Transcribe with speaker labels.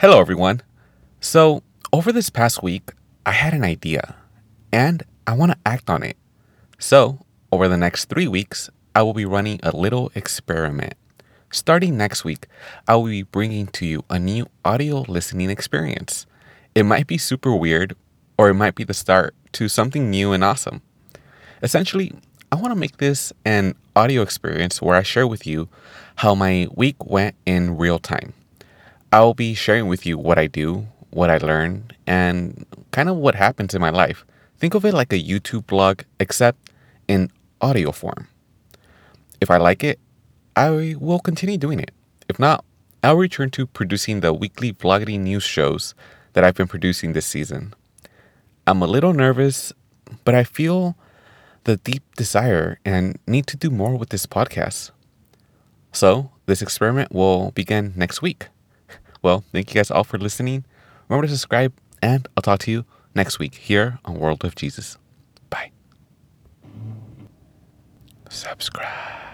Speaker 1: Hello, everyone. So, over this past week, I had an idea and I want to act on it. So, over the next three weeks, I will be running a little experiment. Starting next week, I will be bringing to you a new audio listening experience. It might be super weird, or it might be the start to something new and awesome. Essentially, I want to make this an audio experience where I share with you how my week went in real time. I'll be sharing with you what I do, what I learn, and kind of what happens in my life. Think of it like a YouTube vlog, except in audio form. If I like it, I will continue doing it. If not, I'll return to producing the weekly vlogging news shows that I've been producing this season. I'm a little nervous, but I feel the deep desire and need to do more with this podcast. So, this experiment will begin next week. Well, thank you guys all for listening. Remember to subscribe, and I'll talk to you next week here on World of Jesus. Bye. Subscribe.